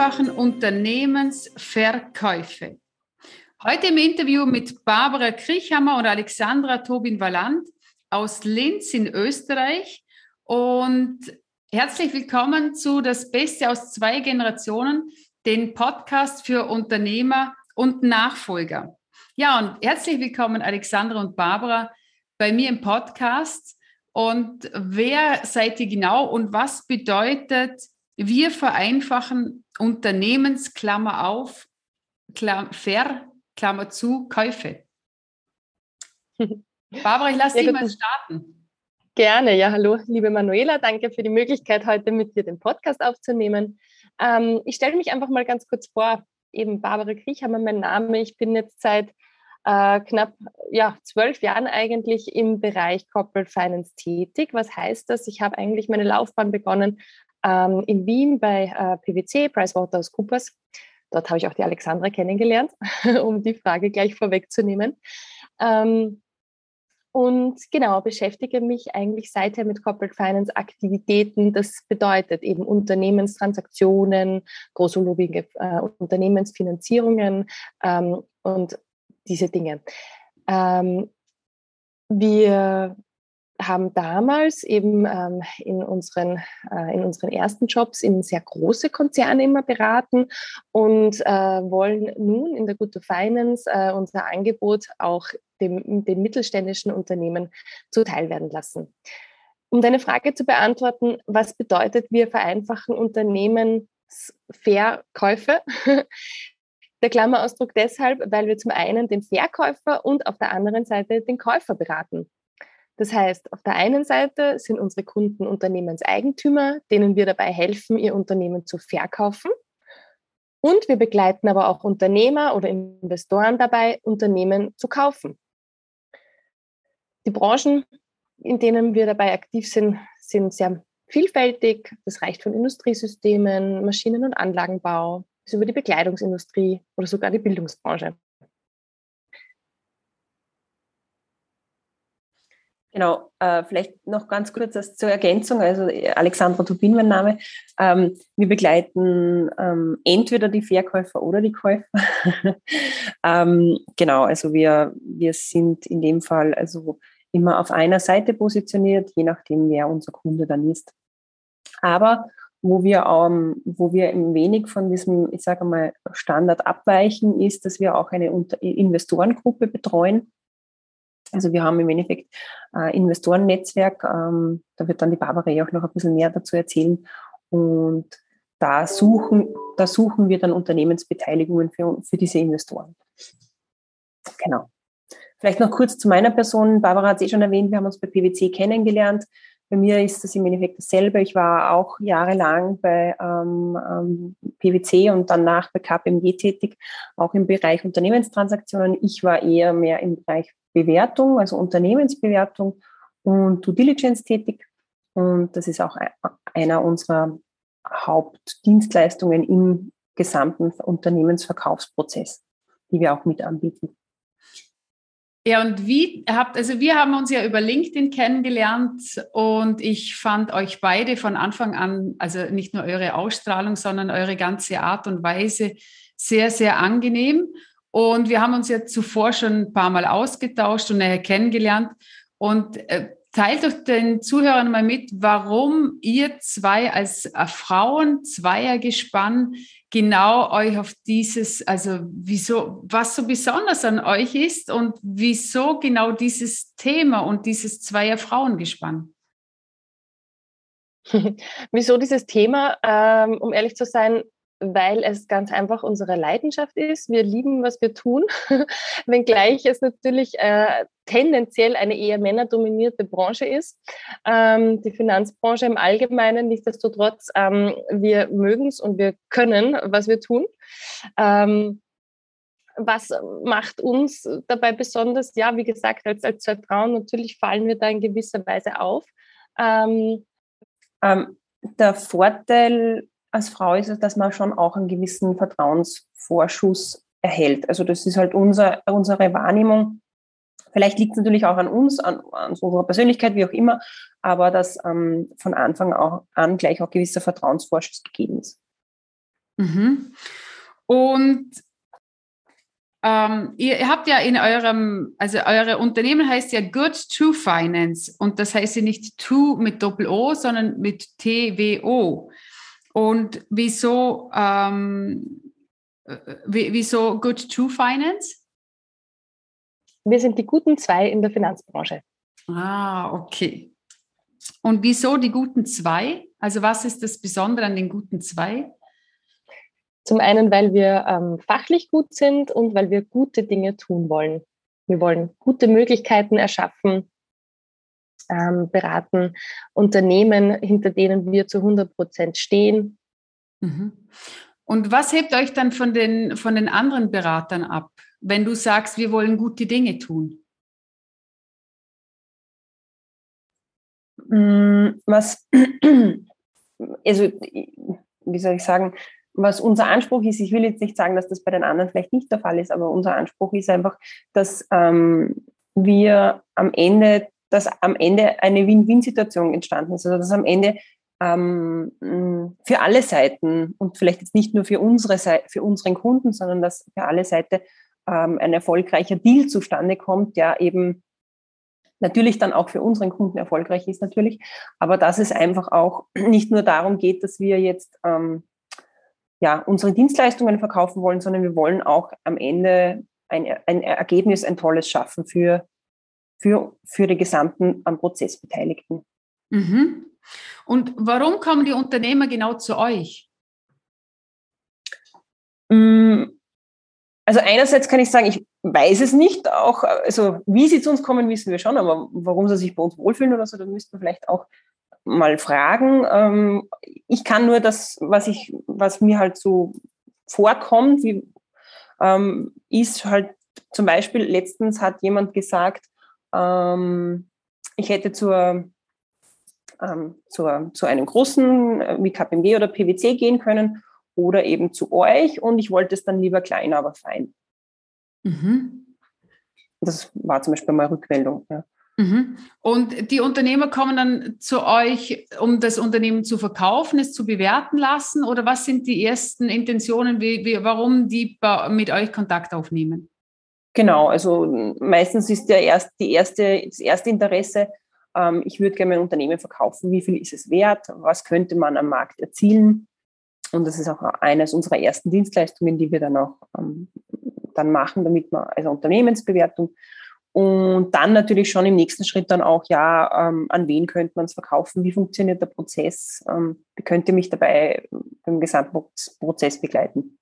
vereinfachen Unternehmensverkäufe. Heute im Interview mit Barbara Kriechhammer und Alexandra Tobin-Walland aus Linz in Österreich. Und herzlich willkommen zu Das Beste aus zwei Generationen, den Podcast für Unternehmer und Nachfolger. Ja, und herzlich willkommen Alexandra und Barbara bei mir im Podcast. Und wer seid ihr genau und was bedeutet wir vereinfachen Unternehmensklammer auf, Klammer, Ver, Klammer zu, Käufe. Barbara, ich lasse dich mal starten. Gerne, ja, hallo, liebe Manuela, danke für die Möglichkeit, heute mit dir den Podcast aufzunehmen. Ähm, ich stelle mich einfach mal ganz kurz vor, eben Barbara Kriechhammer, mein Name. Ich bin jetzt seit äh, knapp ja, zwölf Jahren eigentlich im Bereich Corporate Finance tätig. Was heißt das? Ich habe eigentlich meine Laufbahn begonnen ähm, in Wien bei äh, PwC, PricewaterhouseCoopers. Dort habe ich auch die Alexandra kennengelernt, um die Frage gleich vorwegzunehmen. Ähm, und genau, beschäftige mich eigentlich seither mit Corporate Finance Aktivitäten. Das bedeutet eben Unternehmenstransaktionen, großvolumige äh, Unternehmensfinanzierungen ähm, und diese Dinge. Ähm, wir haben damals eben ähm, in, unseren, äh, in unseren ersten Jobs in sehr große Konzerne immer beraten und äh, wollen nun in der to Finance äh, unser Angebot auch dem, den mittelständischen Unternehmen zuteil werden lassen. Um deine Frage zu beantworten, was bedeutet, wir vereinfachen Unternehmensverkäufe? Der Klammerausdruck deshalb, weil wir zum einen den Verkäufer und auf der anderen Seite den Käufer beraten. Das heißt, auf der einen Seite sind unsere Kunden Unternehmenseigentümer, denen wir dabei helfen, ihr Unternehmen zu verkaufen. Und wir begleiten aber auch Unternehmer oder Investoren dabei, Unternehmen zu kaufen. Die Branchen, in denen wir dabei aktiv sind, sind sehr vielfältig. Das reicht von Industriesystemen, Maschinen- und Anlagenbau bis über die Bekleidungsindustrie oder sogar die Bildungsbranche. Genau, äh, vielleicht noch ganz kurz als zur Ergänzung. Also Alexandra Tubin, mein Name. Ähm, wir begleiten ähm, entweder die Verkäufer oder die Käufer. ähm, genau, also wir, wir sind in dem Fall also immer auf einer Seite positioniert, je nachdem, wer unser Kunde dann ist. Aber wo wir, ähm, wo wir ein wenig von diesem, ich sage mal, Standard abweichen, ist, dass wir auch eine Investorengruppe betreuen also wir haben im Endeffekt ein Investorennetzwerk, ähm, da wird dann die Barbara auch noch ein bisschen mehr dazu erzählen. Und da suchen, da suchen wir dann Unternehmensbeteiligungen für, für diese Investoren. Genau. Vielleicht noch kurz zu meiner Person. Barbara hat es eh schon erwähnt, wir haben uns bei PwC kennengelernt. Bei mir ist das im Endeffekt dasselbe. Ich war auch jahrelang bei ähm, ähm, PwC und danach bei KPMG tätig, auch im Bereich Unternehmenstransaktionen. Ich war eher mehr im Bereich Bewertung, also Unternehmensbewertung und Due Diligence tätig. Und das ist auch einer unserer Hauptdienstleistungen im gesamten Unternehmensverkaufsprozess, die wir auch mit anbieten. Ja, und wie habt, also wir haben uns ja über LinkedIn kennengelernt und ich fand euch beide von Anfang an, also nicht nur eure Ausstrahlung, sondern eure ganze Art und Weise sehr, sehr angenehm. Und wir haben uns ja zuvor schon ein paar Mal ausgetauscht und näher kennengelernt. Und äh, teilt doch den Zuhörern mal mit, warum ihr zwei als äh, Frauen, Zweiergespann, genau euch auf dieses, also wieso, was so besonders an euch ist und wieso genau dieses Thema und dieses Zweier-Frauengespann? wieso dieses Thema? Ähm, um ehrlich zu sein, weil es ganz einfach unsere Leidenschaft ist. Wir lieben, was wir tun, wenngleich es natürlich äh, tendenziell eine eher männerdominierte Branche ist. Ähm, die Finanzbranche im Allgemeinen, nichtsdestotrotz, ähm, wir mögen es und wir können, was wir tun. Ähm, was macht uns dabei besonders? Ja, wie gesagt, als, als zwei Frauen natürlich fallen wir da in gewisser Weise auf. Ähm, ähm, der Vorteil als Frau ist es, dass man schon auch einen gewissen Vertrauensvorschuss erhält. Also das ist halt unser, unsere Wahrnehmung. Vielleicht liegt es natürlich auch an uns, an, an unserer Persönlichkeit, wie auch immer, aber dass ähm, von Anfang auch an gleich auch gewisser Vertrauensvorschuss gegeben ist. Mhm. Und ähm, ihr, habt ja in eurem, also eure Unternehmen heißt ja Good to Finance und das heißt ja nicht to mit Doppel-O, sondern mit T-W-O. Und wieso, ähm, äh, wieso Good to Finance? Wir sind die guten zwei in der Finanzbranche. Ah, okay. Und wieso die guten zwei? Also was ist das Besondere an den guten zwei? Zum einen, weil wir ähm, fachlich gut sind und weil wir gute Dinge tun wollen. Wir wollen gute Möglichkeiten erschaffen, ähm, beraten, Unternehmen, hinter denen wir zu 100 Prozent stehen. Mhm. Und was hebt euch dann von den, von den anderen Beratern ab, wenn du sagst, wir wollen gute Dinge tun? Mm, was, also, wie soll ich sagen, was unser Anspruch ist, ich will jetzt nicht sagen, dass das bei den anderen vielleicht nicht der Fall ist, aber unser Anspruch ist einfach, dass ähm, wir am Ende, dass am Ende eine Win-Win-Situation entstanden ist. Also dass am Ende ähm, für alle Seiten und vielleicht jetzt nicht nur für unsere für unseren Kunden, sondern dass für alle Seiten ähm, ein erfolgreicher Deal zustande kommt, der eben natürlich dann auch für unseren Kunden erfolgreich ist natürlich, aber dass es einfach auch nicht nur darum geht, dass wir jetzt ähm, ja, unsere Dienstleistungen verkaufen wollen, sondern wir wollen auch am Ende ein, ein Ergebnis, ein tolles schaffen für, für, für die gesamten am Prozess Beteiligten. Mhm. Und warum kommen die Unternehmer genau zu euch? Mm, also einerseits kann ich sagen, ich weiß es nicht, auch, also wie sie zu uns kommen, wissen wir schon, aber warum sie sich bei uns wohlfühlen oder so, da müssten wir vielleicht auch mal fragen. Ähm, ich kann nur das, was ich, was mir halt so vorkommt, wie, ähm, ist halt zum Beispiel, letztens hat jemand gesagt, ähm, ich hätte zur, ähm, zur, zu einem großen äh, wie KPMG oder PwC gehen können oder eben zu euch und ich wollte es dann lieber kleiner, aber fein. Mhm. Das war zum Beispiel mal Rückmeldung. Ja. Mhm. Und die Unternehmer kommen dann zu euch, um das Unternehmen zu verkaufen, es zu bewerten lassen? Oder was sind die ersten Intentionen, wie, wie, warum die mit euch Kontakt aufnehmen? Genau, also meistens ist der erst, die erste, das erste Interesse, ähm, ich würde gerne mein Unternehmen verkaufen, wie viel ist es wert, was könnte man am Markt erzielen. Und das ist auch eines unserer ersten Dienstleistungen, die wir dann auch ähm, dann machen, damit man also Unternehmensbewertung und dann natürlich schon im nächsten Schritt dann auch, ja, ähm, an wen könnte man es verkaufen, wie funktioniert der Prozess, ähm, wie könnte mich dabei beim gesamten Prozess begleiten.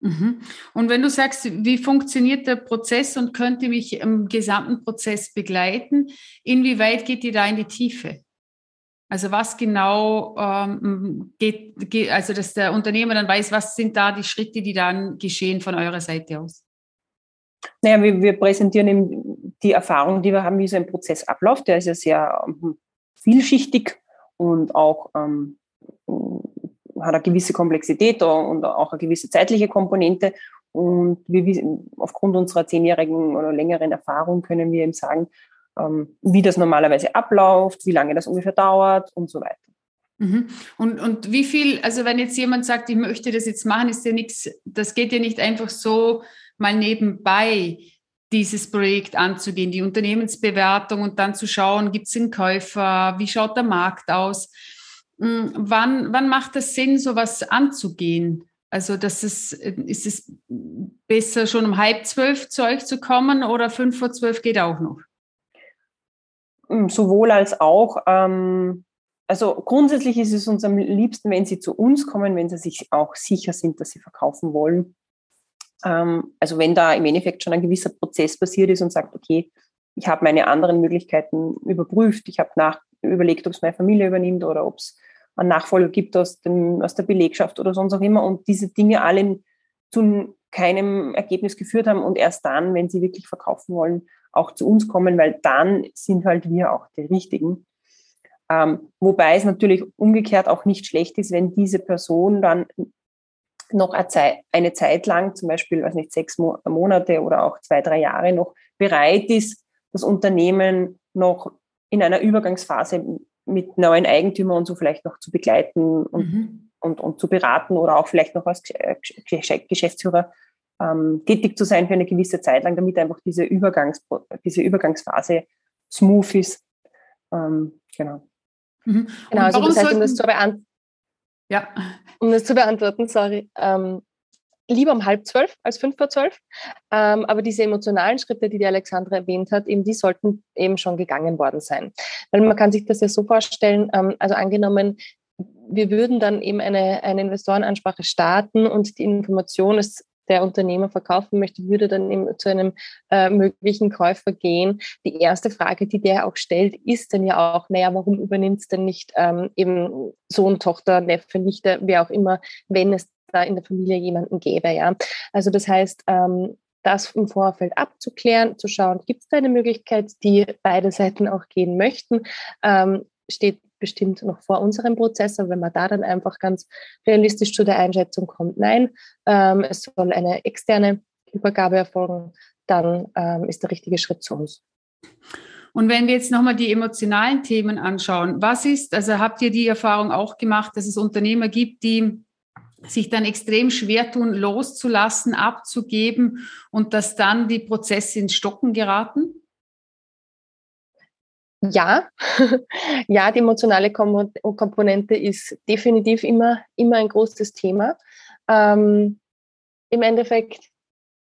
Mhm. Und wenn du sagst, wie funktioniert der Prozess und könnte mich im gesamten Prozess begleiten, inwieweit geht ihr da in die Tiefe? Also was genau ähm, geht, geht, also dass der Unternehmer dann weiß, was sind da die Schritte, die dann geschehen von eurer Seite aus? Naja, wir, wir präsentieren eben die Erfahrung, die wir haben, wie so ein Prozess abläuft. Der ist ja sehr ähm, vielschichtig und auch ähm, hat eine gewisse Komplexität und auch eine gewisse zeitliche Komponente. Und wir, aufgrund unserer zehnjährigen oder längeren Erfahrung können wir eben sagen, ähm, wie das normalerweise abläuft, wie lange das ungefähr dauert und so weiter. Mhm. Und, und wie viel, also wenn jetzt jemand sagt, ich möchte das jetzt machen, ist ja nichts, das geht ja nicht einfach so, mal nebenbei dieses Projekt anzugehen, die Unternehmensbewertung und dann zu schauen, gibt es einen Käufer, wie schaut der Markt aus? Hm, wann, wann macht es Sinn, sowas anzugehen? Also das ist, ist es besser schon um halb zwölf zu euch zu kommen oder fünf vor zwölf geht auch noch? Hm, sowohl als auch. Ähm, also grundsätzlich ist es uns am liebsten, wenn Sie zu uns kommen, wenn Sie sich auch sicher sind, dass Sie verkaufen wollen. Ähm, also wenn da im Endeffekt schon ein gewisser Prozess passiert ist und sagt, okay, ich habe meine anderen Möglichkeiten überprüft, ich habe nach, überlegt, ob es meine Familie übernimmt oder ob es einen Nachfolger gibt aus, dem, aus der Belegschaft oder sonst auch immer und diese Dinge alle zu keinem Ergebnis geführt haben und erst dann, wenn sie wirklich verkaufen wollen, auch zu uns kommen, weil dann sind halt wir auch die Richtigen. Ähm, wobei es natürlich umgekehrt auch nicht schlecht ist, wenn diese Person dann noch eine Zeit lang, zum Beispiel, weiß nicht, sechs Monate oder auch zwei, drei Jahre noch bereit ist, das Unternehmen noch in einer Übergangsphase mit neuen Eigentümern und so vielleicht noch zu begleiten und mhm. und, und zu beraten oder auch vielleicht noch als Geschäftsführer ähm, tätig zu sein für eine gewisse Zeit lang, damit einfach diese, Übergangs diese Übergangsphase smooth ist. Ähm, genau. Mhm. Genau, also das heißt, um das, zu ja. um das zu beantworten, sorry, ähm, lieber um halb zwölf als fünf vor zwölf. Ähm, aber diese emotionalen Schritte, die die Alexandra erwähnt hat, eben die sollten eben schon gegangen worden sein. Weil man kann sich das ja so vorstellen, ähm, also angenommen, wir würden dann eben eine, eine Investorenansprache starten und die Information ist der Unternehmer verkaufen möchte, würde dann eben zu einem äh, möglichen Käufer gehen. Die erste Frage, die der auch stellt, ist dann ja auch, naja, warum übernimmt es denn nicht ähm, eben Sohn, Tochter, Neffe, Nichte, wer auch immer, wenn es da in der Familie jemanden gäbe, ja. Also das heißt, ähm, das im Vorfeld abzuklären, zu schauen, gibt es da eine Möglichkeit, die beide Seiten auch gehen möchten, ähm, steht bestimmt noch vor unserem Prozess, aber wenn man da dann einfach ganz realistisch zu der Einschätzung kommt, nein, ähm, es soll eine externe Übergabe erfolgen, dann ähm, ist der richtige Schritt zu uns. Und wenn wir jetzt nochmal die emotionalen Themen anschauen, was ist, also habt ihr die Erfahrung auch gemacht, dass es Unternehmer gibt, die sich dann extrem schwer tun, loszulassen, abzugeben und dass dann die Prozesse ins Stocken geraten? Ja, ja, die emotionale Komponente ist definitiv immer, immer ein großes Thema. Ähm, Im Endeffekt,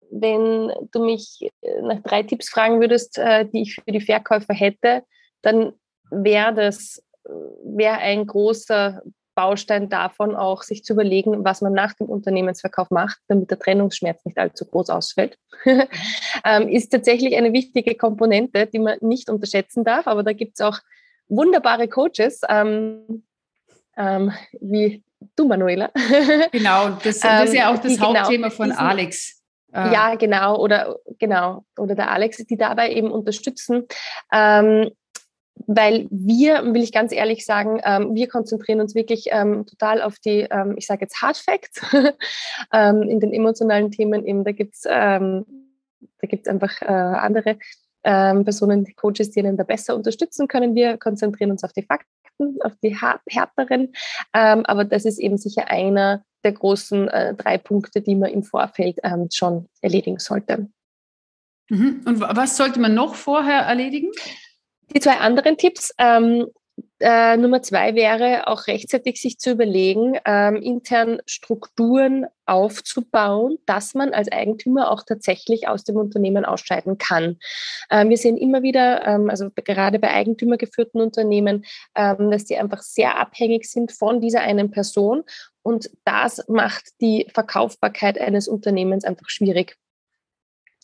wenn du mich äh, nach drei Tipps fragen würdest, äh, die ich für die Verkäufer hätte, dann wäre das äh, wäre ein großer Baustein davon auch, sich zu überlegen, was man nach dem Unternehmensverkauf macht, damit der Trennungsschmerz nicht allzu groß ausfällt, ähm, ist tatsächlich eine wichtige Komponente, die man nicht unterschätzen darf. Aber da gibt es auch wunderbare Coaches, ähm, ähm, wie du, Manuela. genau, das, das ist ja auch das genau Hauptthema genau, von Alex. Äh, ja, genau, oder genau, oder der Alex, die dabei eben unterstützen. Ähm, weil wir, will ich ganz ehrlich sagen, ähm, wir konzentrieren uns wirklich ähm, total auf die, ähm, ich sage jetzt Hard Facts, ähm, in den emotionalen Themen eben, da gibt es ähm, da einfach äh, andere ähm, Personen, die Coaches, die ihnen da besser unterstützen können. Wir konzentrieren uns auf die Fakten, auf die härteren, aber das ist eben sicher einer der großen äh, drei Punkte, die man im Vorfeld schon erledigen sollte. Mhm. Und was sollte man noch vorher erledigen? Die zwei anderen Tipps. Ähm, äh, Nummer zwei wäre auch rechtzeitig sich zu überlegen, ähm, intern Strukturen aufzubauen, dass man als Eigentümer auch tatsächlich aus dem Unternehmen ausscheiden kann. Ähm, wir sehen immer wieder, ähm, also gerade bei eigentümergeführten Unternehmen, ähm, dass die einfach sehr abhängig sind von dieser einen Person und das macht die Verkaufbarkeit eines Unternehmens einfach schwierig.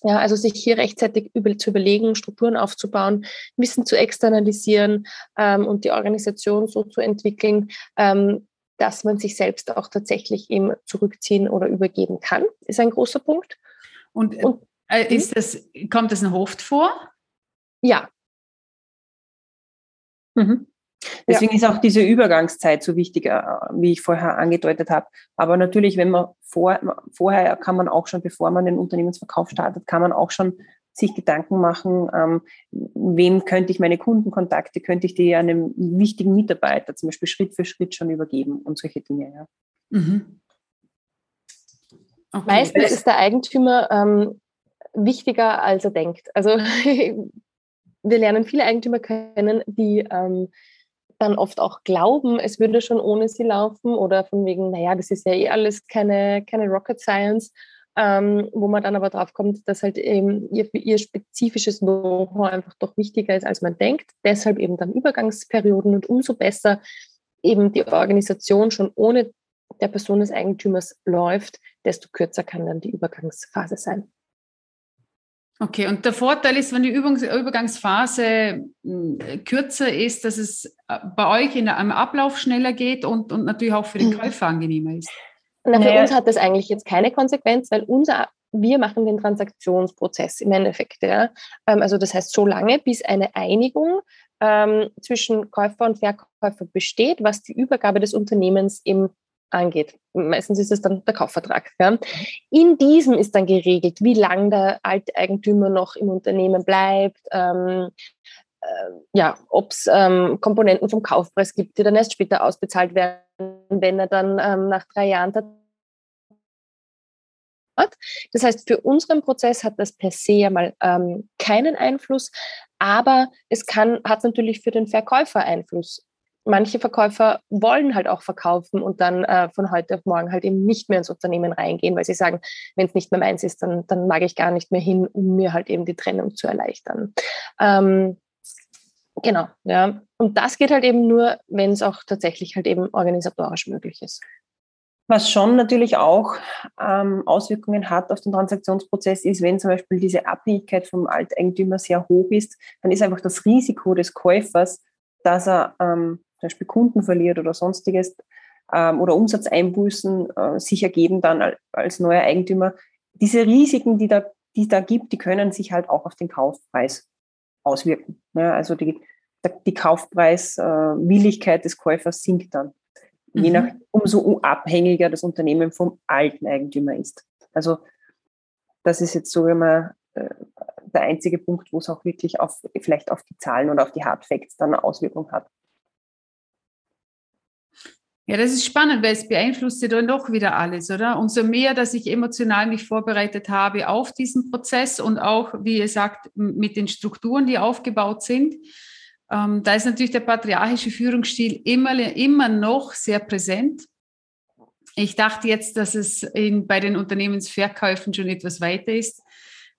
Ja, also sich hier rechtzeitig über, zu überlegen, Strukturen aufzubauen, Wissen zu externalisieren ähm, und die Organisation so zu entwickeln, ähm, dass man sich selbst auch tatsächlich eben zurückziehen oder übergeben kann, ist ein großer Punkt. Und, und äh, ist das, kommt das noch oft vor? Ja. Mhm. Deswegen ja. ist auch diese Übergangszeit so wichtig, äh, wie ich vorher angedeutet habe. Aber natürlich, wenn man vor, vorher kann man auch schon, bevor man den Unternehmensverkauf startet, kann man auch schon sich Gedanken machen, ähm, wem könnte ich meine Kundenkontakte, könnte ich die einem wichtigen Mitarbeiter zum Beispiel Schritt für Schritt schon übergeben und solche Dinge. Ja. Mhm. Okay. Meistens ist der Eigentümer ähm, wichtiger, als er denkt. Also wir lernen viele Eigentümer kennen, die ähm, dann oft auch glauben, es würde schon ohne sie laufen oder von wegen, naja, das ist ja eh alles keine, keine Rocket Science, ähm, wo man dann aber drauf kommt, dass halt eben ihr, ihr spezifisches Know-how einfach doch wichtiger ist, als man denkt. Deshalb eben dann Übergangsperioden und umso besser eben die Organisation schon ohne der Person des Eigentümers läuft, desto kürzer kann dann die Übergangsphase sein. Okay, und der Vorteil ist, wenn die Übergangsphase hm, kürzer ist, dass es äh, bei euch in einem Ablauf schneller geht und, und natürlich auch für den mhm. Käufer angenehmer ist. Na, für uns hat das eigentlich jetzt keine Konsequenz, weil unser, wir machen den Transaktionsprozess im Endeffekt. Ja. Ähm, also das heißt so lange, bis eine Einigung ähm, zwischen Käufer und Verkäufer besteht, was die Übergabe des Unternehmens im angeht. Meistens ist es dann der Kaufvertrag. Ja. In diesem ist dann geregelt, wie lange der alte Eigentümer noch im Unternehmen bleibt, ähm, ja, ob es ähm, Komponenten vom Kaufpreis gibt, die dann erst später ausbezahlt werden, wenn er dann ähm, nach drei Jahren hat. Das heißt, für unseren Prozess hat das per se ja mal ähm, keinen Einfluss, aber es kann, hat natürlich für den Verkäufer Einfluss. Manche Verkäufer wollen halt auch verkaufen und dann äh, von heute auf morgen halt eben nicht mehr ins Unternehmen reingehen, weil sie sagen, wenn es nicht mehr meins ist, dann, dann mag ich gar nicht mehr hin, um mir halt eben die Trennung zu erleichtern. Ähm, genau, ja. Und das geht halt eben nur, wenn es auch tatsächlich halt eben organisatorisch möglich ist. Was schon natürlich auch ähm, Auswirkungen hat auf den Transaktionsprozess ist, wenn zum Beispiel diese Abhängigkeit vom Alteigentümer sehr hoch ist, dann ist einfach das Risiko des Käufers, dass er ähm, zum Beispiel Kunden verliert oder sonstiges ähm, oder Umsatzeinbußen äh, sich ergeben dann als neuer Eigentümer. Diese Risiken, die da, die da gibt, die können sich halt auch auf den Kaufpreis auswirken. Ja, also die, die Kaufpreiswilligkeit äh, des Käufers sinkt dann mhm. je nach, umso abhängiger das Unternehmen vom alten Eigentümer ist. Also das ist jetzt so immer äh, der einzige Punkt, wo es auch wirklich auf, vielleicht auf die Zahlen oder auf die Hard Facts dann eine Auswirkung hat. Ja, das ist spannend, weil es beeinflusst ja dann doch wieder alles, oder? Umso mehr, dass ich emotional mich vorbereitet habe auf diesen Prozess und auch, wie ihr sagt, mit den Strukturen, die aufgebaut sind, ähm, da ist natürlich der patriarchische Führungsstil immer, immer noch sehr präsent. Ich dachte jetzt, dass es in, bei den Unternehmensverkäufen schon etwas weiter ist.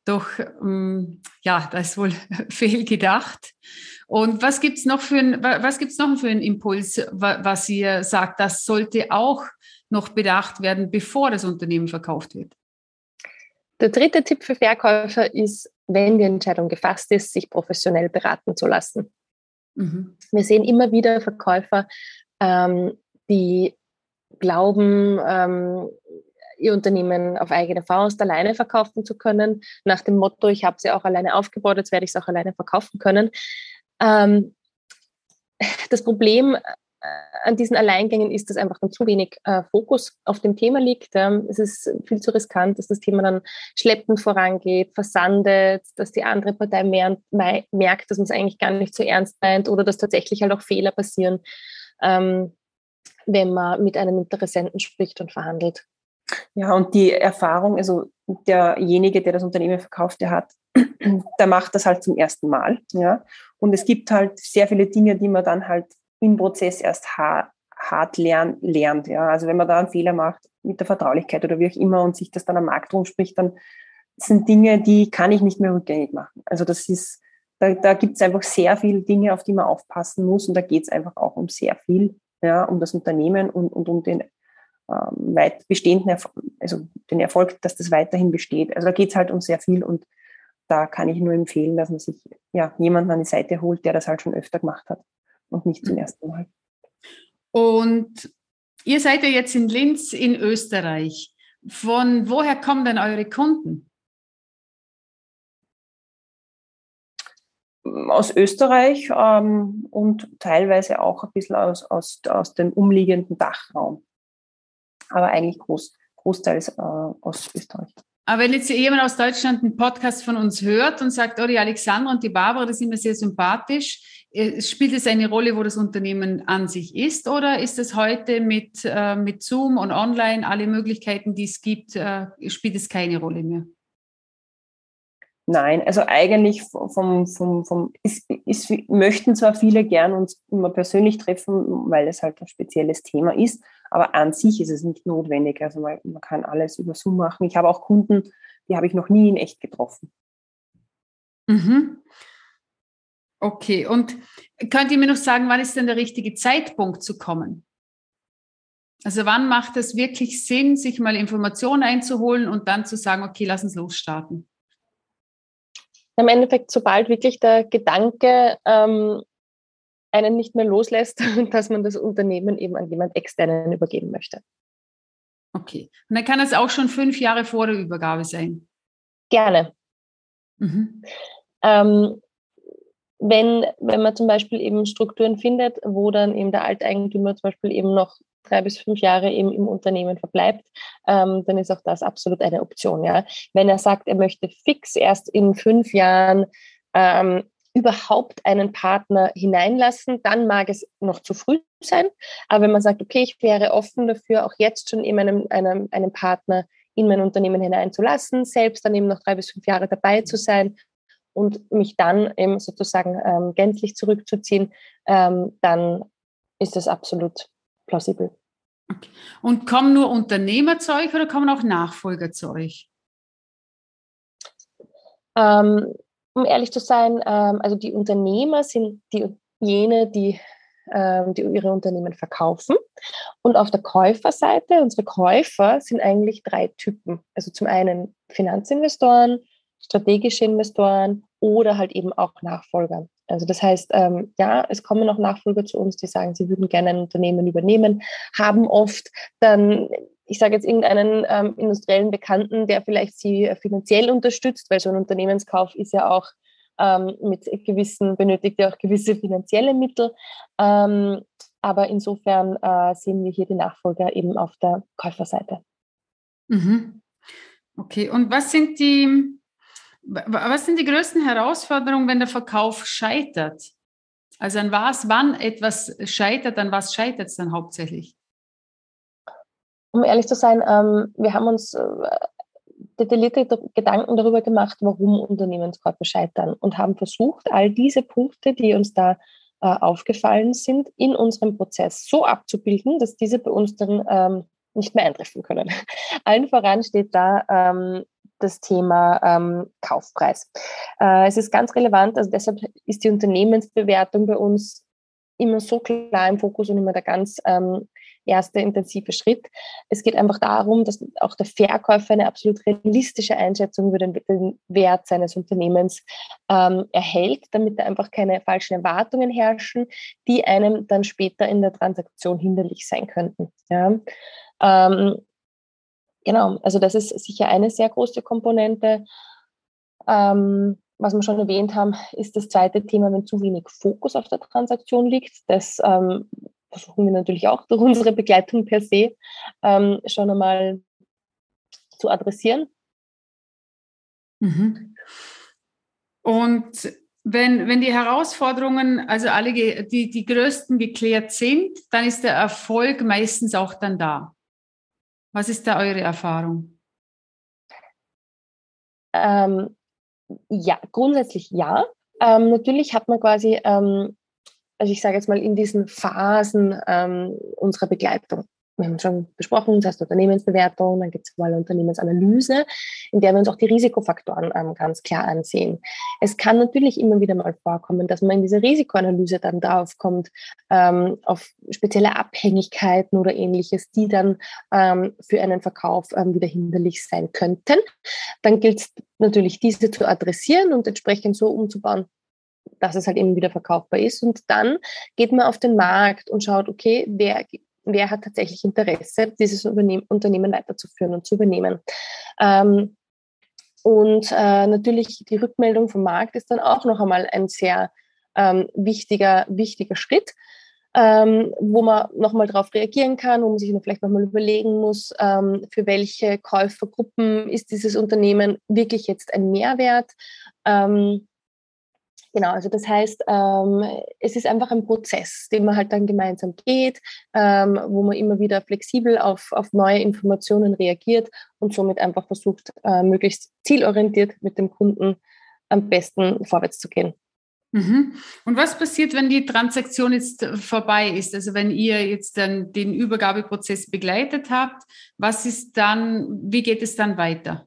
Doch ähm, ja, das ist wohl fehlgedacht. Und was gibt es noch, für ein, was gibt's noch für einen Impuls, was ihr sagt, das sollte auch noch bedacht werden, bevor das Unternehmen verkauft wird? Der dritte Tipp für Verkäufer ist, wenn die Entscheidung gefasst ist, sich professionell beraten zu lassen. Mhm. Wir sehen immer wieder Verkäufer, ähm, die glauben, ähm, ihr Unternehmen auf eigene Faust alleine verkaufen zu können, nach dem Motto, ich habe sie auch alleine aufgebaut, jetzt werde ich es auch alleine verkaufen können. Ähm, das Problem an diesen Alleingängen ist, dass einfach dann zu wenig äh, Fokus auf dem Thema liegt. Ähm, es ist viel zu riskant, dass das Thema dann schleppend vorangeht, versandet, dass die andere Partei mehr, merkt, dass man es eigentlich gar nicht so ernst meint oder dass tatsächlich halt auch Fehler passieren, ähm, wenn man mit einem Interessenten spricht und verhandelt. Ja, und die Erfahrung, also derjenige, der das Unternehmen verkauft, der hat, der macht das halt zum ersten Mal. Ja. Und es gibt halt sehr viele Dinge, die man dann halt im Prozess erst hart, hart lern, lernt. Ja. Also wenn man da einen Fehler macht mit der Vertraulichkeit oder wie auch immer und sich das dann am Markt rumspricht, dann sind Dinge, die kann ich nicht mehr rückgängig machen. Also das ist, da, da gibt es einfach sehr viele Dinge, auf die man aufpassen muss und da geht es einfach auch um sehr viel, ja, um das Unternehmen und, und um den ähm, weit bestehenden, Erfolg, also den Erfolg, dass das weiterhin besteht. Also da geht es halt um sehr viel und da kann ich nur empfehlen, dass man sich ja jemanden an die Seite holt, der das halt schon öfter gemacht hat und nicht zum mhm. ersten Mal. Und ihr seid ja jetzt in Linz in Österreich. Von woher kommen denn eure Kunden? Aus Österreich ähm, und teilweise auch ein bisschen aus, aus, aus dem umliegenden Dachraum. Aber eigentlich groß, großteils äh, aus Österreich. Aber wenn jetzt jemand aus Deutschland einen Podcast von uns hört und sagt, oh, die Alexandra und die Barbara, das sind mir sehr sympathisch, äh, spielt es eine Rolle, wo das Unternehmen an sich ist oder ist es heute mit, äh, mit Zoom und online, alle Möglichkeiten, die es gibt, äh, spielt es keine Rolle mehr? Nein, also eigentlich vom, vom, vom ist, ist, möchten zwar viele gern uns immer persönlich treffen, weil es halt ein spezielles Thema ist, aber an sich ist es nicht notwendig. Also man, man kann alles über Zoom machen. Ich habe auch Kunden, die habe ich noch nie in echt getroffen. Mhm. Okay, und könnt ihr mir noch sagen, wann ist denn der richtige Zeitpunkt zu kommen? Also wann macht es wirklich Sinn, sich mal Informationen einzuholen und dann zu sagen, okay, lass uns losstarten? Im Endeffekt, sobald wirklich der Gedanke ähm, einen nicht mehr loslässt, dass man das Unternehmen eben an jemand externen übergeben möchte. Okay. Und dann kann es auch schon fünf Jahre vor der Übergabe sein. Gerne. Mhm. Ähm, wenn, wenn man zum Beispiel eben Strukturen findet, wo dann eben der Alteigentümer zum Beispiel eben noch drei bis fünf Jahre eben im Unternehmen verbleibt, ähm, dann ist auch das absolut eine Option. Ja. Wenn er sagt, er möchte fix erst in fünf Jahren ähm, überhaupt einen Partner hineinlassen, dann mag es noch zu früh sein. Aber wenn man sagt, okay, ich wäre offen dafür, auch jetzt schon eben einen, einen, einen Partner in mein Unternehmen hineinzulassen, selbst dann eben noch drei bis fünf Jahre dabei zu sein und mich dann eben sozusagen ähm, gänzlich zurückzuziehen, ähm, dann ist das absolut plausibel. Und kommen nur Unternehmer zu euch oder kommen auch Nachfolger zu euch? Ähm, um ehrlich zu sein, ähm, also die Unternehmer sind die, jene, die, ähm, die ihre Unternehmen verkaufen. Und auf der Käuferseite, unsere Käufer sind eigentlich drei Typen. Also zum einen Finanzinvestoren, strategische Investoren oder halt eben auch Nachfolger. Also das heißt, ähm, ja, es kommen auch Nachfolger zu uns, die sagen, sie würden gerne ein Unternehmen übernehmen, haben oft dann, ich sage jetzt irgendeinen ähm, industriellen Bekannten, der vielleicht sie finanziell unterstützt, weil so ein Unternehmenskauf ist ja auch ähm, mit gewissen, benötigt ja auch gewisse finanzielle Mittel. Ähm, aber insofern äh, sehen wir hier die Nachfolger eben auf der Käuferseite. Mhm. Okay, und was sind die was sind die größten Herausforderungen, wenn der Verkauf scheitert? Also an was, wann etwas scheitert, an was scheitert es dann hauptsächlich? Um ehrlich zu sein, ähm, wir haben uns äh, detaillierte Gedanken darüber gemacht, warum Unternehmenskäufe scheitern und haben versucht, all diese Punkte, die uns da äh, aufgefallen sind, in unserem Prozess so abzubilden, dass diese bei uns dann ähm, nicht mehr eintreffen können. Allen voran steht da ähm, das Thema ähm, Kaufpreis. Äh, es ist ganz relevant, also deshalb ist die Unternehmensbewertung bei uns immer so klar im Fokus und immer der ganz ähm, erste intensive Schritt. Es geht einfach darum, dass auch der Verkäufer eine absolut realistische Einschätzung über den, Wert seines Unternehmens ähm, erhält, damit da einfach keine falschen Erwartungen herrschen, die einem dann später in der Transaktion hinderlich sein könnten. Ja. Ähm, genau, also das ist sicher eine sehr große Komponente. Ähm, was wir schon erwähnt haben, ist das zweite Thema, wenn zu wenig Fokus auf der Transaktion liegt. Das ähm, versuchen wir natürlich auch durch unsere Begleitung per se ähm, schon einmal zu adressieren. Mhm. Und wenn, wenn die Herausforderungen, also alle die, die größten geklärt sind, dann ist der Erfolg meistens auch dann da. Was ist da eure Erfahrung? Ähm, ja, grundsätzlich ja. Ähm, natürlich hat man quasi, ähm, also ich sage jetzt mal in diesen Phasen ähm, unserer Begleitung wir haben schon besprochen, das heißt Unternehmensbewertung, dann gibt es mal Unternehmensanalyse, in der wir uns auch die Risikofaktoren ähm, ganz klar ansehen. Es kann natürlich immer wieder mal vorkommen, dass man in dieser Risikoanalyse dann darauf kommt, ähm, auf spezielle Abhängigkeiten oder ähnliches, die dann ähm, für einen Verkauf ähm, wieder hinderlich sein könnten. Dann gilt es natürlich, diese zu adressieren und entsprechend so umzubauen, dass es halt eben wieder verkaufbar ist. Und dann geht man auf den Markt und schaut, okay, wer wer hat tatsächlich Interesse, dieses Unternehmen weiterzuführen und zu übernehmen. Ähm, und äh, natürlich die Rückmeldung vom Markt ist dann auch noch einmal ein sehr ähm, wichtiger, wichtiger Schritt, ähm, wo man nochmal darauf reagieren kann, wo man sich vielleicht nochmal überlegen muss, ähm, für welche Käufergruppen ist dieses Unternehmen wirklich jetzt ein Mehrwert. Ähm, Genau, also das heißt, ähm, es ist einfach ein Prozess, den man halt dann gemeinsam geht, ähm, wo man immer wieder flexibel auf, auf neue Informationen reagiert und somit einfach versucht, äh, möglichst zielorientiert mit dem Kunden am besten vorwärts zu gehen. Mhm. Und was passiert, wenn die Transaktion jetzt vorbei ist? Also wenn ihr jetzt dann den Übergabeprozess begleitet habt, was ist dann, wie geht es dann weiter?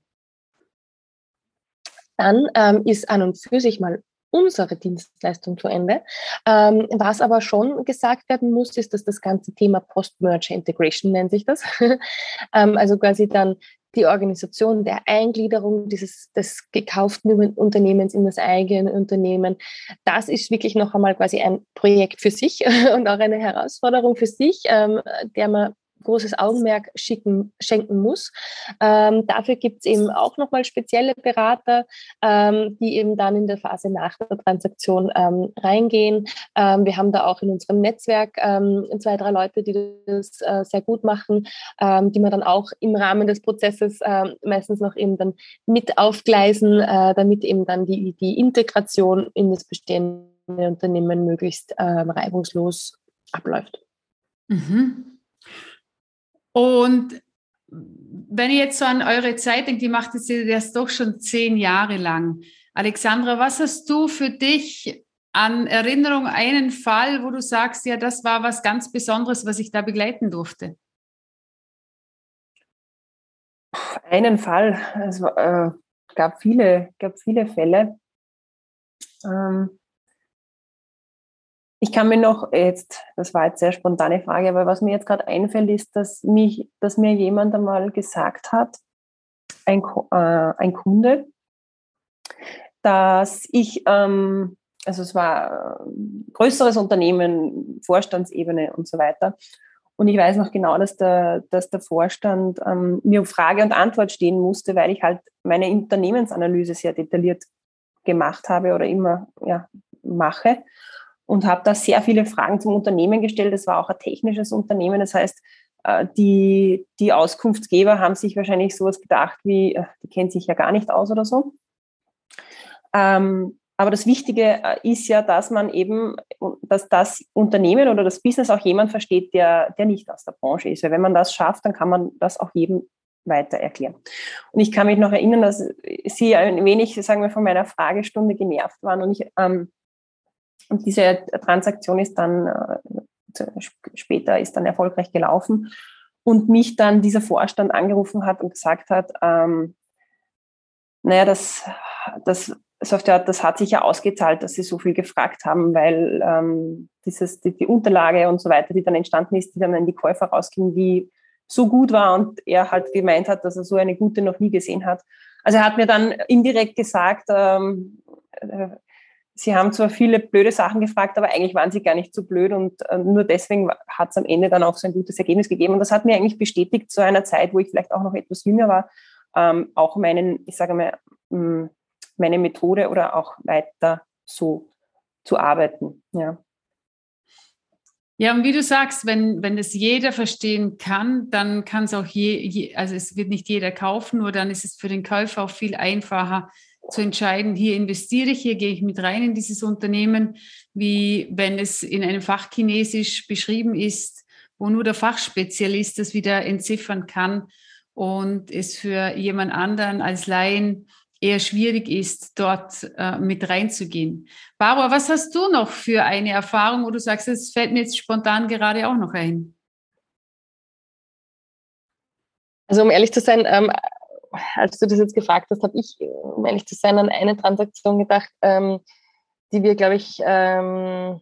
Dann ähm, ist an und für sich mal unsere Dienstleistung zu Ende. Ähm, was aber schon gesagt werden muss, ist, dass das ganze Thema Post-Merger Integration nennt sich das. ähm, also quasi dann die Organisation der Eingliederung dieses des gekauften Unternehmens in das eigene Unternehmen. Das ist wirklich noch einmal quasi ein Projekt für sich und auch eine Herausforderung für sich, ähm, der man großes Augenmerk schicken, schenken muss. Ähm, dafür gibt es eben auch nochmal spezielle Berater, ähm, die eben dann in der Phase nach der Transaktion ähm, reingehen. Ähm, wir haben da auch in unserem Netzwerk ähm, zwei, drei Leute, die das äh, sehr gut machen, ähm, die man dann auch im Rahmen des Prozesses äh, meistens noch eben dann mit aufgleisen, äh, damit eben dann die, die Integration in das bestehende Unternehmen möglichst reibungslos abläuft. Mhm. Und wenn ihr jetzt so an eure Zeit denkt, die macht jetzt das doch schon zehn Jahre lang. Alexandra, was hast du für dich an Erinnerung, einen Fall, wo du sagst, ja, das war was ganz Besonderes, was ich da begleiten durfte? Einen Fall. Es äh, gab viele, gab viele Fälle. Ähm, ich kann mir noch jetzt, das war jetzt sehr spontane Frage, aber was mir jetzt gerade einfällt, ist, dass mich, dass mir jemand einmal gesagt hat, ein, äh, ein Kunde, dass ich, ähm, also es war ein äh, größeres Unternehmen, Vorstandsebene und so weiter. Und ich weiß noch genau, dass der, dass der Vorstand ähm, mir Frage und Antwort stehen musste, weil ich halt meine Unternehmensanalyse sehr detailliert gemacht habe oder immer ja, mache und habe da sehr viele Fragen zum Unternehmen gestellt. Es war auch ein technisches Unternehmen. Das heißt, äh, die, die Auskunftsgeber haben sich wahrscheinlich sowas gedacht wie, äh, die kennt sich ja gar nicht aus oder so. Ähm, aber das Wichtige äh, ist ja, dass man eben, dass das Unternehmen oder das Business auch jemand versteht, der, der nicht aus der Branche ist. Weil wenn man das schafft, dann kann man das auch jedem weiter erklären. Und ich kann mich noch erinnern, dass Sie ein wenig, sagen wir, von meiner Fragestunde genervt waren und ich ähm, und diese Transaktion ist dann äh, später ist dann erfolgreich gelaufen und mich dann dieser Vorstand angerufen hat und gesagt hat, ähm, naja, das, das, das hat sich ja ausgezahlt, dass sie so viel gefragt haben, weil ähm, dieses, die, die, Unterlage und so weiter, die dann entstanden ist, die dann an die Käufer rausging, die so gut war und er halt gemeint hat, dass er so eine gute noch nie gesehen hat. Also er hat mir dann indirekt gesagt, ähm, äh, Sie haben zwar viele blöde Sachen gefragt, aber eigentlich waren sie gar nicht so blöd und äh, nur deswegen hat es am Ende dann auch so ein gutes Ergebnis gegeben. Und das hat mir eigentlich bestätigt zu einer Zeit, wo ich vielleicht auch noch etwas jünger war, ähm, auch meinen, ich sage mal, mm, meine Methode oder auch weiter so zu arbeiten. Ja. Ja, und wie du sagst, wenn, wenn es jeder verstehen kann, dann kann es auch je, je, also es wird nicht jeder kaufen, nur dann ist es für den Käufer auch viel einfacher, zu entscheiden, hier investiere ich, hier gehe ich mit rein in dieses Unternehmen, wie wenn es in einem Fach Chinesisch beschrieben ist, wo nur der Fachspezialist das wieder entziffern kann und es für jemand anderen als Laien eher schwierig ist, dort äh, mit reinzugehen. Barbara, was hast du noch für eine Erfahrung, wo du sagst, es fällt mir jetzt spontan gerade auch noch ein? Also um ehrlich zu sein, ähm, als du das jetzt gefragt hast, habe ich, um ehrlich zu sein, an eine Transaktion gedacht, ähm, die wir, glaube ich, ähm,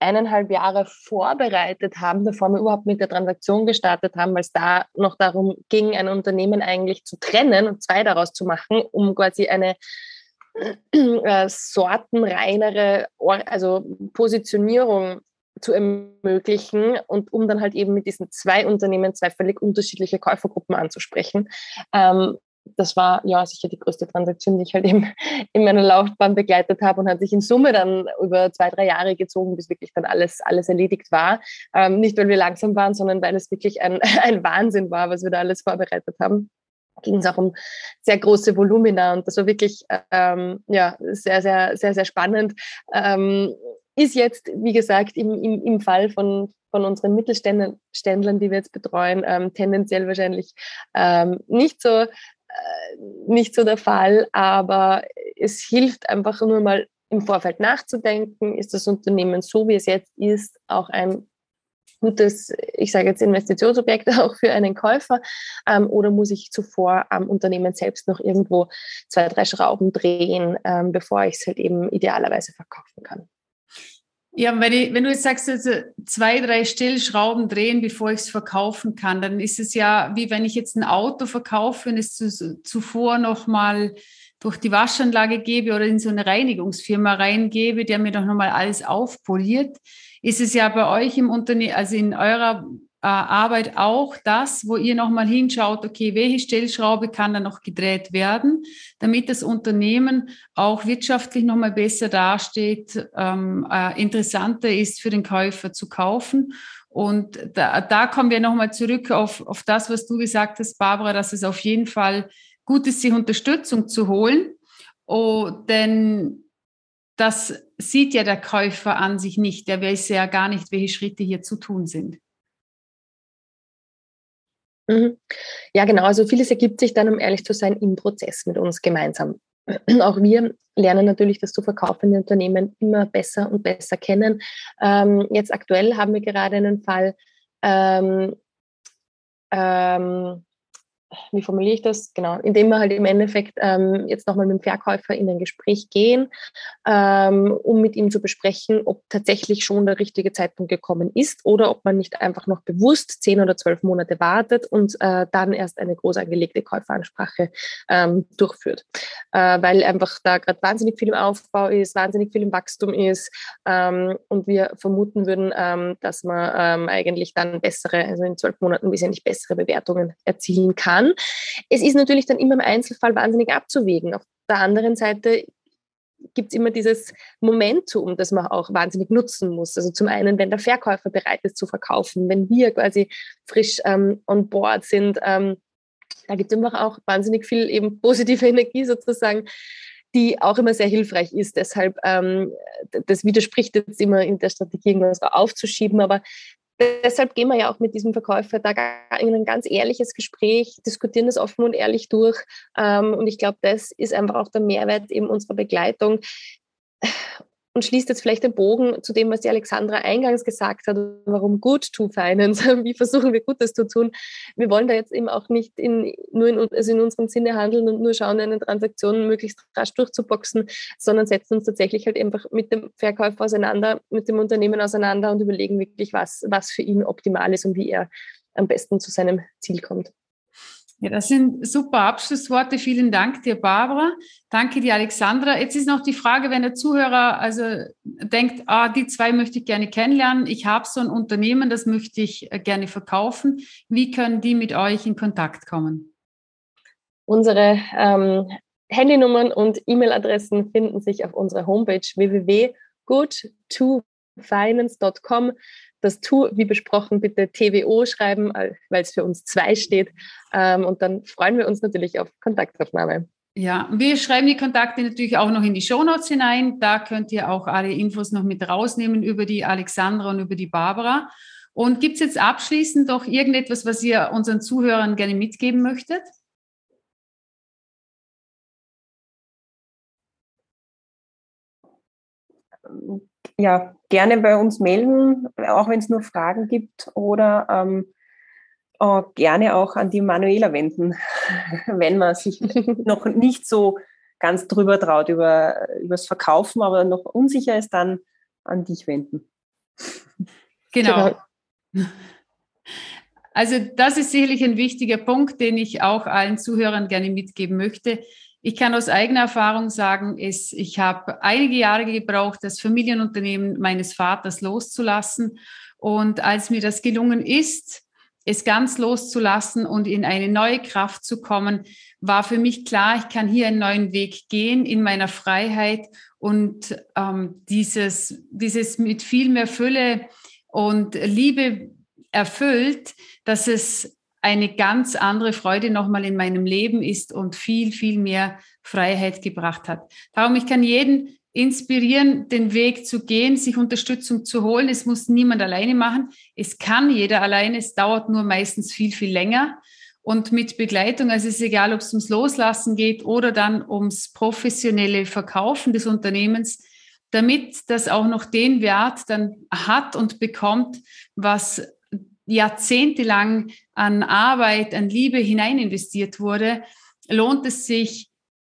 eineinhalb Jahre vorbereitet haben, bevor wir überhaupt mit der Transaktion gestartet haben, weil es da noch darum ging, ein Unternehmen eigentlich zu trennen und zwei daraus zu machen, um quasi eine äh, sortenreinere also Positionierung zu ermöglichen und um dann halt eben mit diesen zwei Unternehmen zwei völlig unterschiedliche Käufergruppen anzusprechen. Ähm, das war ja sicher die größte Transaktion, die ich halt eben in meiner Laufbahn begleitet habe und hat sich in Summe dann über zwei, drei Jahre gezogen, bis wirklich dann alles, alles erledigt war. Ähm, nicht, weil wir langsam waren, sondern weil es wirklich ein, ein Wahnsinn war, was wir da alles vorbereitet haben ging es auch um sehr große Volumina und das war wirklich ähm, ja, sehr, sehr, sehr, sehr spannend. Ähm, ist jetzt, wie gesagt, im, im, im Fall von, von unseren Mittelständlern, die wir jetzt betreuen, ähm, tendenziell wahrscheinlich ähm, nicht, so, äh, nicht so der Fall, aber es hilft einfach nur mal im Vorfeld nachzudenken, ist das Unternehmen so, wie es jetzt ist, auch ein gutes, ich sage jetzt Investitionsobjekt auch für einen Käufer? Ähm, oder muss ich zuvor am Unternehmen selbst noch irgendwo zwei, drei Schrauben drehen, ähm, bevor ich es halt eben idealerweise verkaufen kann. Ja, wenn, ich, wenn du jetzt sagst, also zwei, drei Stillschrauben drehen, bevor ich es verkaufen kann, dann ist es ja wie wenn ich jetzt ein Auto verkaufe und es zu, zuvor nochmal durch die Waschanlage gebe oder in so eine Reinigungsfirma reingebe, der mir doch nochmal alles aufpoliert, ist es ja bei euch im Unternehmen, also in eurer Arbeit auch das, wo ihr nochmal hinschaut, okay, welche Stellschraube kann da noch gedreht werden, damit das Unternehmen auch wirtschaftlich nochmal besser dasteht, ähm, äh, interessanter ist für den Käufer zu kaufen. Und da, da kommen wir nochmal zurück auf, auf das, was du gesagt hast, Barbara, dass es auf jeden Fall gut ist, sich Unterstützung zu holen. Oh, denn das sieht ja der Käufer an sich nicht. Der weiß ja gar nicht, welche Schritte hier zu tun sind. Mhm. Ja, genau. Also vieles ergibt sich dann, um ehrlich zu sein, im Prozess mit uns gemeinsam. Auch wir lernen natürlich das zu verkaufende Unternehmen immer besser und besser kennen. Ähm, jetzt aktuell haben wir gerade einen Fall, ähm, ähm, wie formuliere ich das? Genau, indem wir halt im Endeffekt ähm, jetzt nochmal mit dem Verkäufer in ein Gespräch gehen, ähm, um mit ihm zu besprechen, ob tatsächlich schon der richtige Zeitpunkt gekommen ist oder ob man nicht einfach noch bewusst zehn oder zwölf Monate wartet und äh, dann erst eine groß angelegte Käuferansprache ähm, durchführt. Äh, weil einfach da gerade wahnsinnig viel im Aufbau ist, wahnsinnig viel im Wachstum ist ähm, und wir vermuten würden, ähm, dass man ähm, eigentlich dann bessere, also in zwölf Monaten wesentlich bessere Bewertungen erzielen kann kann. Es ist natürlich dann immer im Einzelfall wahnsinnig abzuwägen. Auf der anderen Seite gibt es immer dieses Momentum, das man auch wahnsinnig nutzen muss. Also zum einen, wenn der Verkäufer bereit ist zu verkaufen, wenn wir quasi frisch ähm, on board sind, ähm, da gibt es immer auch wahnsinnig viel eben positive Energie sozusagen, die auch immer sehr hilfreich ist. Deshalb, ähm, das widerspricht jetzt immer in der Strategie, irgendwas aufzuschieben, aber deshalb gehen wir ja auch mit diesem Verkäufer da in ein ganz ehrliches Gespräch, diskutieren das offen und ehrlich durch. Ähm, und ich glaube, das ist einfach auch der Mehrwert eben unserer Begleitung und schließt jetzt vielleicht den Bogen zu dem, was die Alexandra eingangs gesagt hat, warum Good to Finance, wie versuchen wir Gutes zu tun. Wir wollen da jetzt eben auch nicht in, nur in, also in unserem Sinne handeln und nur schauen, eine Transaktion möglichst rasch durchzuboxen, sondern setzen uns tatsächlich halt einfach mit dem Verkäufer auseinander, mit dem Unternehmen auseinander und überlegen wirklich, was, was für ihn optimal ist und wie er am besten zu seinem Ziel kommt. Ja, das sind super Abschlussworte. Vielen Dank dir, Barbara. Danke dir, Alexandra. Jetzt ist noch die Frage, wenn der Zuhörer also denkt, ah, die zwei möchte ich gerne kennenlernen. Ich habe so ein Unternehmen, das möchte ich äh, gerne verkaufen. Wie können die mit euch in Kontakt kommen? Unsere ähm, Handynummern und E-Mail-Adressen finden sich auf unserer Homepage www.good2finance.com das Tu, wie besprochen, bitte TWO schreiben, weil es für uns zwei steht. Ähm, und dann freuen wir uns natürlich auf Kontaktaufnahme. Ja, wir schreiben die Kontakte natürlich auch noch in die Shownotes hinein. Da könnt ihr auch alle Infos noch mit rausnehmen über die Alexandra und über die Barbara. Und gibt es jetzt abschließend doch irgendetwas, was ihr unseren Zuhörern gerne mitgeben möchtet? Ja, gerne bei uns melden, auch wenn es nur Fragen gibt oder ähm, oh, gerne auch an die Manuela wenden, wenn man sich noch nicht so ganz drüber traut über das Verkaufen, aber noch unsicher ist, dann an dich wenden. Genau. genau. Also das ist sicherlich ein wichtiger Punkt, den ich auch allen Zuhörern gerne mitgeben möchte. Ich kann aus eigener Erfahrung sagen, ist, ich habe einige Jahre gebraucht, das Familienunternehmen meines Vaters loszulassen. Und als mir das gelungen ist, es ganz loszulassen und in eine neue Kraft zu kommen, war für mich klar, ich kann hier einen neuen Weg gehen in meiner Freiheit und ähm, dieses, dieses mit viel mehr Fülle und Liebe erfüllt, dass es eine ganz andere Freude nochmal in meinem Leben ist und viel, viel mehr Freiheit gebracht hat. Darum, ich kann jeden inspirieren, den Weg zu gehen, sich Unterstützung zu holen. Es muss niemand alleine machen. Es kann jeder alleine. Es dauert nur meistens viel, viel länger. Und mit Begleitung, also es ist egal, ob es ums Loslassen geht oder dann ums professionelle Verkaufen des Unternehmens, damit das auch noch den Wert dann hat und bekommt, was jahrzehntelang an Arbeit, an Liebe hinein investiert wurde, lohnt es sich,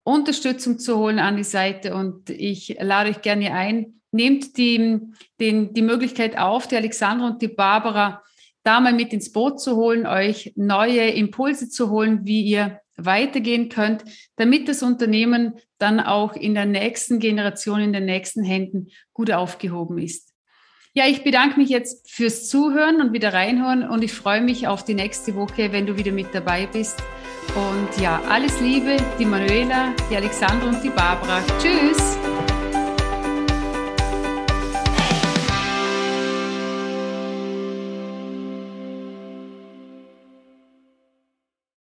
Unterstützung zu holen an die Seite. Und ich lade euch gerne ein, nehmt die, den, die Möglichkeit auf, die Alexandra und die Barbara da mal mit ins Boot zu holen, euch neue Impulse zu holen, wie ihr weitergehen könnt, damit das Unternehmen dann auch in der nächsten Generation, in den nächsten Händen gut aufgehoben ist. Ja, ich bedanke mich jetzt fürs Zuhören und wieder reinhören und ich freue mich auf die nächste Woche, wenn du wieder mit dabei bist. Und ja, alles Liebe, die Manuela, die Alexandra und die Barbara. Tschüss!